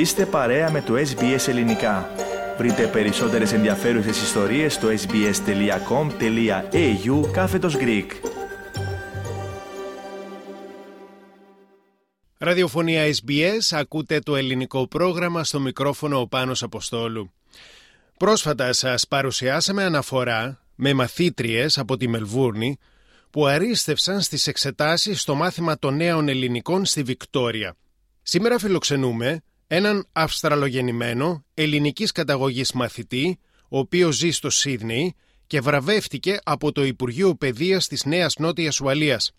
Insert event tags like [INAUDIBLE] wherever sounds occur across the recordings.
Είστε παρέα με το SBS Ελληνικά. Βρείτε περισσότερες ενδιαφέρουσες ιστορίες στο sbs.com.au κάθετος Greek. Ραδιοφωνία SBS, ακούτε το ελληνικό πρόγραμμα στο μικρόφωνο ο Πάνος Αποστόλου. Πρόσφατα σας παρουσιάσαμε αναφορά με μαθήτριες από τη Μελβούρνη που αρίστευσαν στις εξετάσεις στο μάθημα των νέων ελληνικών στη Βικτόρια. Σήμερα φιλοξενούμε έναν Αυστραλογεννημένο ελληνικής καταγωγής μαθητή, ο οποίος ζει στο Σίδνεϊ και βραβεύτηκε από το Υπουργείο Παιδείας της Νέας Νότιας Ουαλίας.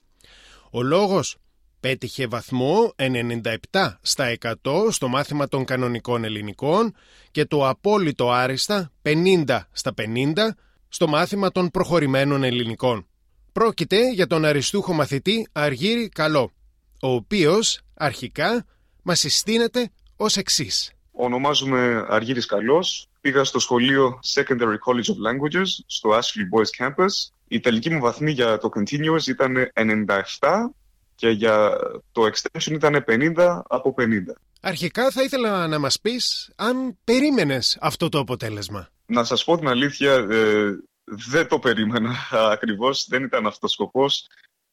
Ο λόγος πέτυχε βαθμό 97 στα 100 στο μάθημα των κανονικών ελληνικών και το απόλυτο άριστα 50 στα 50 στο μάθημα των προχωρημένων ελληνικών. Πρόκειται για τον αριστούχο μαθητή Αργύρη Καλό, ο οποίος αρχικά μας συστήνεται ως εξής. Ονομάζομαι Αργύρης Καλός. Πήγα στο σχολείο Secondary College of Languages στο Ashley Boys Campus. Η τελική μου βαθμή για το Continuous ήταν 97 και για το Extension ήταν 50 από 50. Αρχικά θα ήθελα να μας πεις αν περίμενες αυτό το αποτέλεσμα. Να σας πω την αλήθεια, ε, δεν το περίμενα [LAUGHS] ακριβώς, δεν ήταν αυτός ο σκοπός.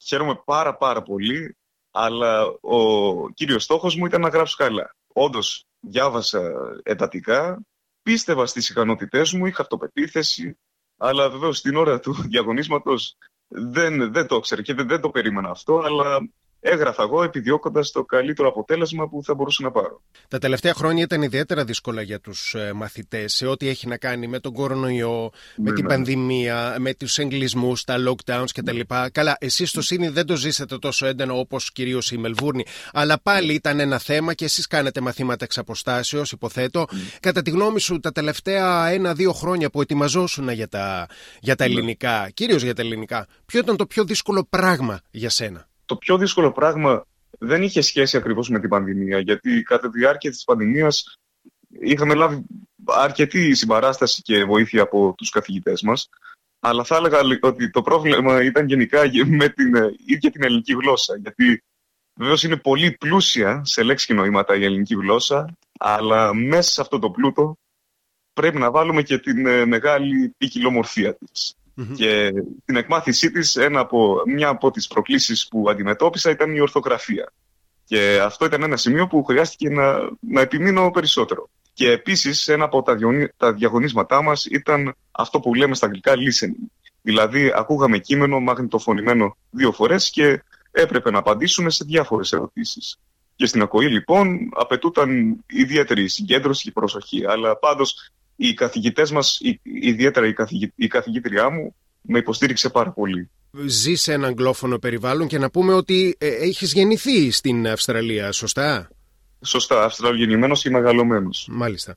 Χαίρομαι πάρα πάρα πολύ, αλλά ο κύριος στόχος μου ήταν να γράψω καλά όντως διάβασα εντατικά, πίστευα στις ικανότητές μου, είχα αυτοπεποίθηση, αλλά βεβαίως στην ώρα του [LAUGHS] διαγωνίσματος δεν, δεν το ήξερα και δεν, δεν το περίμενα αυτό, αλλά έγραφα εγώ επιδιώκοντας το καλύτερο αποτέλεσμα που θα μπορούσα να πάρω. Τα τελευταία χρόνια ήταν ιδιαίτερα δύσκολα για τους ε, μαθητές σε ό,τι έχει να κάνει με τον κορονοϊό, με την ναι. πανδημία, με τους εγκλισμούς, τα lockdowns κτλ. Καλά, εσείς στο Σύνη δεν το ζήσατε τόσο έντονο όπως κυρίως η Μελβούρνη, αλλά πάλι ήταν ένα θέμα και εσείς κάνετε μαθήματα εξ αποστάσεως, υποθέτω. Κατά τη γνώμη σου, τα τελευταία ένα-δύο χρόνια που ετοιμαζόσουν για τα, για τα ελληνικά, κυρίως για τα ελληνικά, ποιο ήταν το πιο δύσκολο πράγμα για σένα; Το πιο δύσκολο πράγμα δεν είχε σχέση ακριβώς με την πανδημία, γιατί κατά τη διάρκεια της πανδημίας είχαμε λάβει αρκετή συμπαράσταση και βοήθεια από τους καθηγητές μας, αλλά θα έλεγα ότι το πρόβλημα ήταν γενικά με την ίδια την ελληνική γλώσσα, γιατί βεβαίως είναι πολύ πλούσια σε λέξη και νοήματα η ελληνική γλώσσα, αλλά μέσα σε αυτό το πλούτο πρέπει να βάλουμε και την ε, μεγάλη ποικιλομορφία της. Και την εκμάθησή της, ένα από, μια από τις προκλήσεις που αντιμετώπισα ήταν η ορθογραφία. Και αυτό ήταν ένα σημείο που χρειάστηκε να, να επιμείνω περισσότερο. Και επίσης ένα από τα, τα διαγωνίσματά μας ήταν αυτό που λέμε στα αγγλικά listening. Δηλαδή ακούγαμε κείμενο μαγνητοφωνημένο δύο φορές και έπρεπε να απαντήσουμε σε διάφορες ερωτήσεις. Και στην ακοή λοιπόν απαιτούταν ιδιαίτερη συγκέντρωση και προσοχή. Αλλά πάντως οι καθηγητές μας, ιδιαίτερα η, η καθηγήτριά μου, με υποστήριξε πάρα πολύ. Ζει σε ένα αγγλόφωνο περιβάλλον και να πούμε ότι ε, έχεις γεννηθεί στην Αυστραλία, σωστά; Σωστά, Αυστραλογεννημένος και μεγαλωμένος. Μάλιστα.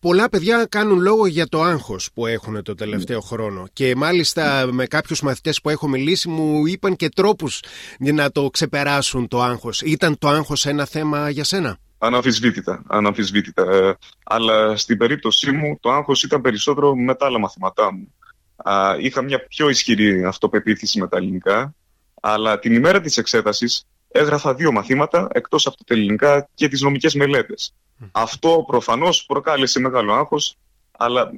Πολλά παιδιά κάνουν λόγο για το άγχος που έχουν το τελευταίο χρόνο και μάλιστα με κάποιους μαθητές που έχω μιλήσει μου είπαν και τρόπους για να το ξεπεράσουν το άγχος. Ήταν το άγχος ένα θέμα για σένα; Αναμφισβήτητα. αναμφισβήτητα. Ε, αλλά στην περίπτωσή μου το άγχος ήταν περισσότερο με τα άλλα μαθήματά μου. είχα μια πιο ισχυρή αυτοπεποίθηση με τα ελληνικά, αλλά την ημέρα της εξέτασης έγραφα δύο μαθήματα εκτός από τα ελληνικά και τις νομικές μελέτες. Αυτό προφανώς προκάλεσε μεγάλο άγχος, αλλά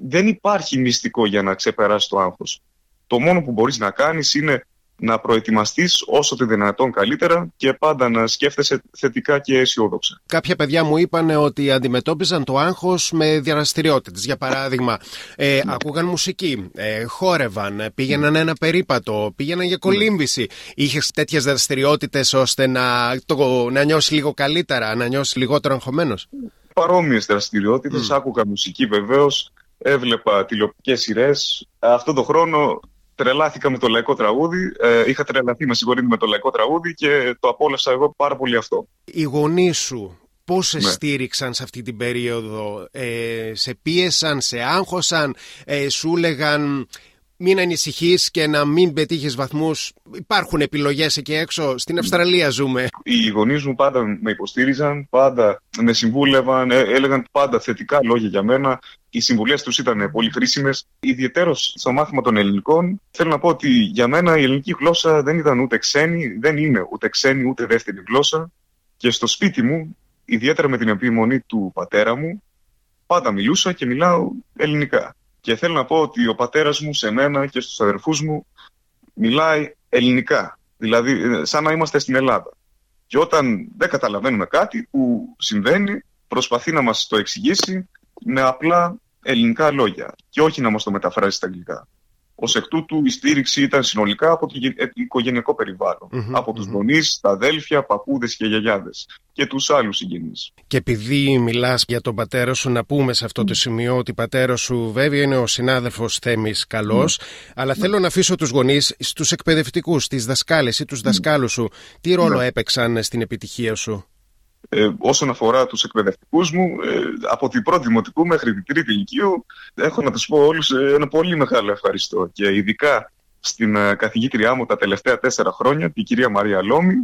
δεν υπάρχει μυστικό για να ξεπεράσεις το άγχος. Το μόνο που μπορείς να κάνεις είναι να προετοιμαστείς όσο το δυνατόν καλύτερα και πάντα να σκέφτεσαι θετικά και αισιόδοξα. Κάποια παιδιά μου είπαν ότι αντιμετώπιζαν το άγχος με διαδραστηριότητες. Για παράδειγμα, ε, ναι. ακούγαν μουσική, ε, χόρευαν, πήγαιναν ένα περίπατο, πήγαιναν για κολύμβηση. Ναι. Είχες τέτοιες δραστηριότητες ώστε να, το, να νιώσεις λίγο καλύτερα, να νιώσεις λιγότερο αγχωμένος; Παρόμοιες δραστηριότητες, mm. άκουγα μουσική βεβαίως, έβλεπα τηλεοπτικές σειρές. Αυτό το χρόνο τρελάθηκα με το λαϊκό τραγούδι. Ε, είχα τρελαθεί, με συγχωρείτε, με το λαϊκό τραγούδι και το απόλαυσα εγώ πάρα πολύ αυτό. Οι γονείς σου πώς σε ναι. στήριξαν σε αυτή την περίοδο, ε, σε πίεσαν, σε άγχωσαν, ε, σου έλεγαν μην ανησυχείς και να μην πετύχεις βαθμούς. Υπάρχουν επιλογές εκεί έξω. Στην Αυστραλία ζούμε. Οι γονείς μου πάντα με υποστήριζαν, πάντα με συμβούλευαν, ε, έλεγαν πάντα θετικά λόγια για μένα. Οι συμβουλές τους ήταν πολύ χρήσιμες. Ιδιαίτερω στο μάθημα των ελληνικών, θέλω να πω ότι για μένα η ελληνική γλώσσα δεν ήταν ούτε ξένη, δεν είναι ούτε ξένη ούτε δεύτερη γλώσσα. Και στο σπίτι μου ιδιαίτερα με την επιμονή του πατέρα μου, πάντα μιλούσα και μιλάω ελληνικά. Και θέλω να πω ότι ο πατέρας μου σε μένα και στους αδερφούς μου μιλάει ελληνικά. Δηλαδή, ε, σαν να είμαστε στην Ελλάδα. Και όταν δεν καταλαβαίνουμε κάτι που συμβαίνει, προσπαθεί να μας το εξηγήσει με απλά ελληνικά λόγια και όχι να μας το μεταφράσει στα αγγλικά. Ω εκ τούτου, η στήριξη ήταν συνολικά από το οικογενειακό από τους γονείς, τα αδέλφια, παππούδες και γιαγιάδες. Και τους άλλους συγγενείς. Και επειδή μιλάς για τον πατέρα σου, να πούμε σε αυτό το σημείο ότι πατέρας σου βέβαια είναι ο συνάδελφος Θέμης Καλός, αλλά θέλω να αφήσω τους γονείς στους εκπαιδευτικούς, τις δασκάλες ή τους δασκάλους σου. Τι ρόλο έπαιξαν στην επιτυχία σου; Ε, όσον αφορά τους εκπαιδευτικούς μου, ε, από την πρώτη δημοτικού μέχρι την τρίτη ηλικίου, έχω να τους πω όλους ε, ένα πολύ μεγάλο ευχαριστώ. Και ειδικά στην ε, καθηγήτριά μου τα τελευταία τέσσερα χρόνια, την κυρία Μαρία Λόμη,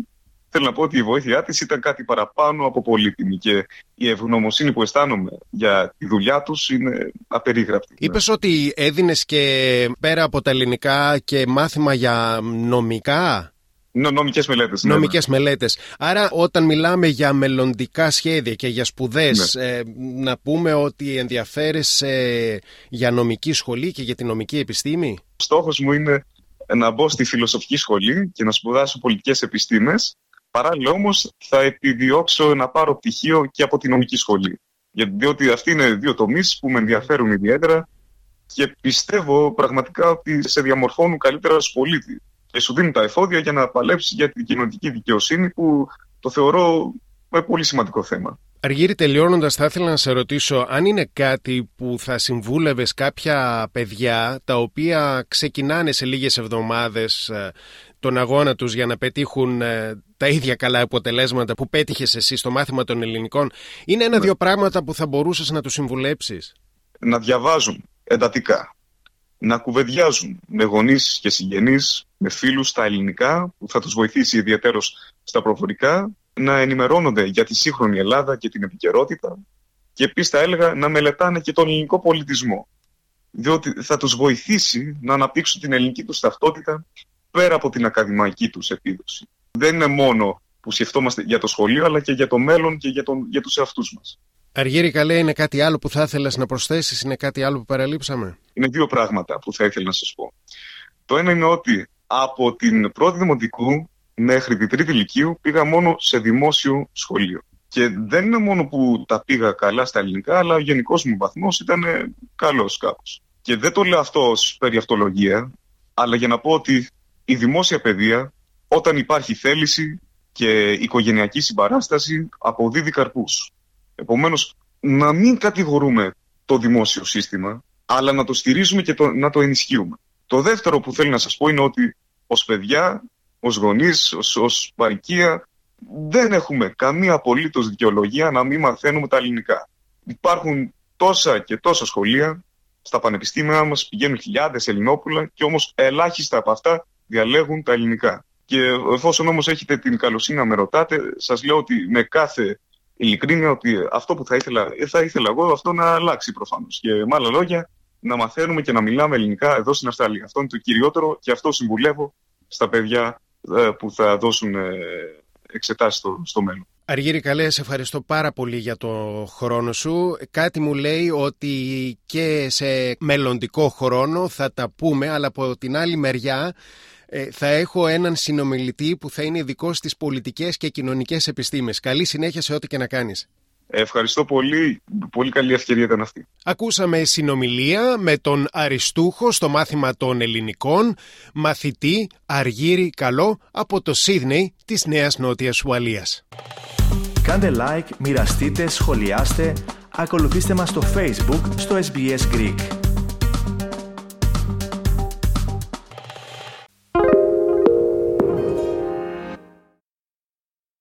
θέλω να πω ότι η βοήθειά της ήταν κάτι παραπάνω από πολύτιμη και η ευγνωμοσύνη που αισθάνομαι για τη δουλειά τους είναι απερίγραπτη. Είπες ότι έδινες και πέρα από τα ελληνικά και μάθημα για νομικά; Νομικές μελέτες. Ναι, Νομικές ναι. μελέτες. Άρα, όταν μιλάμε για μελλοντικά σχέδια και για σπουδές, ναι. ε, να πούμε ότι ενδιαφέρεσαι για νομική σχολή και για την νομική επιστήμη; Στόχος μου είναι να μπω στη φιλοσοφική σχολή και να σπουδάσω πολιτικές επιστήμες. Παράλληλα όμως θα επιδιώξω να πάρω πτυχίο και από την νομική σχολή. Διότι αυτοί είναι δύο τομείς που με ενδιαφέρουν ιδιαίτερα και πιστεύω πραγματικά ότι σε διαμορφώνουν καλύτερα ως πολίτη και σου δίνουν τα εφόδια για να παλέψεις για την κοινωνική δικαιοσύνη που το θεωρώ πολύ σημαντικό θέμα. Αργύρι, τελειώνοντας, θα ήθελα να σε ρωτήσω αν είναι κάτι που θα συμβούλευες κάποια παιδιά τα οποία ξεκινάνε σε λίγες εβδομάδες ε, τον αγώνα τους για να πετύχουν ε, τα ίδια καλά αποτελέσματα που πέτυχες εσύ στο μάθημα των ελληνικών. Είναι ένα-δύο ναι. πράγματα που θα μπορούσες να τους συμβουλέψεις; Να διαβάζουν εντατικά να κουβεντιάζουν με γονείς και συγγενείς, με φίλους στα ελληνικά, που θα τους βοηθήσει ιδιαίτερω στα προφορικά, να ενημερώνονται για τη σύγχρονη Ελλάδα και την επικαιρότητα και επίσης θα έλεγα να μελετάνε και τον ελληνικό πολιτισμό. Διότι θα τους βοηθήσει να αναπτύξουν την ελληνική τους ταυτότητα πέρα από την ακαδημαϊκή τους επίδοση. Δεν είναι μόνο που σκεφτόμαστε για το σχολείο, αλλά και για το μέλλον και για, τον, για τους εαυτούς μας. Αργύρι Καλέ, είναι κάτι άλλο που θα ήθελες να προσθέσεις, είναι κάτι άλλο που παραλείψαμε; Είναι δύο πράγματα που θα ήθελα να σας πω. Το ένα είναι ότι από την πρώτη δημοτικού μέχρι την τρίτη ηλικίου πήγα μόνο σε δημόσιο σχολείο. Και δεν είναι μόνο που τα πήγα καλά στα ελληνικά, αλλά ο γενικός μου βαθμός ήταν καλός κάπως. Και δεν το λέω αυτό ως περί αυτολογία, αλλά για να πω ότι η δημόσια παιδεία, όταν υπάρχει θέληση και οικογενειακή συμπαράσταση, αποδίδει καρπούς. Επομένως, να μην κατηγορούμε το δημόσιο σύστημα, αλλά να το στηρίζουμε και το, να το ενισχύουμε. Το δεύτερο που θέλω να σας πω είναι ότι ως παιδιά, ως γονείς, ως, ως παρικία, δεν έχουμε καμία απολύτως δικαιολογία να μην μαθαίνουμε τα ελληνικά. Υπάρχουν τόσα και τόσα σχολεία, στα πανεπιστήμια μας πηγαίνουν χιλιάδες Ελληνόπουλα και όμως ελάχιστα από αυτά διαλέγουν τα ελληνικά. Και εφόσον όμως έχετε την καλοσύνη να με ρωτάτε, σας λέω ότι με κάθε ειλικρίνεια ότι αυτό που θα ήθελα, θα ήθελα εγώ αυτό να αλλάξει προφανώς. Και με άλλα λόγια, να μαθαίνουμε και να μιλάμε ελληνικά εδώ στην Αυστραλία. Αυτό είναι το κυριότερο και αυτό συμβουλεύω στα παιδιά ε, που θα δώσουν ε, εξετάσεις στο, στο μέλλον. Αργύρι Καλέ, σε ευχαριστώ πάρα πολύ για το χρόνο σου. Κάτι μου λέει ότι και σε μελλοντικό χρόνο θα τα πούμε, αλλά από την άλλη μεριά ε, θα έχω έναν συνομιλητή που θα είναι ειδικός στις πολιτικές και κοινωνικές επιστήμες. Καλή συνέχεια σε ό,τι και να κάνεις. Ευχαριστώ πολύ. Πολύ καλή ευκαιρία ήταν αυτή. Ακούσαμε συνομιλία με τον Αριστούχο στο μάθημα των ελληνικών, μαθητή Αργύρι Καλό από το Σίδνεϊ της Νέας Νότιας Ουαλίας. Κάντε like, μοιραστείτε, σχολιάστε, ακολουθήστε μας στο Facebook στο SBS Greek.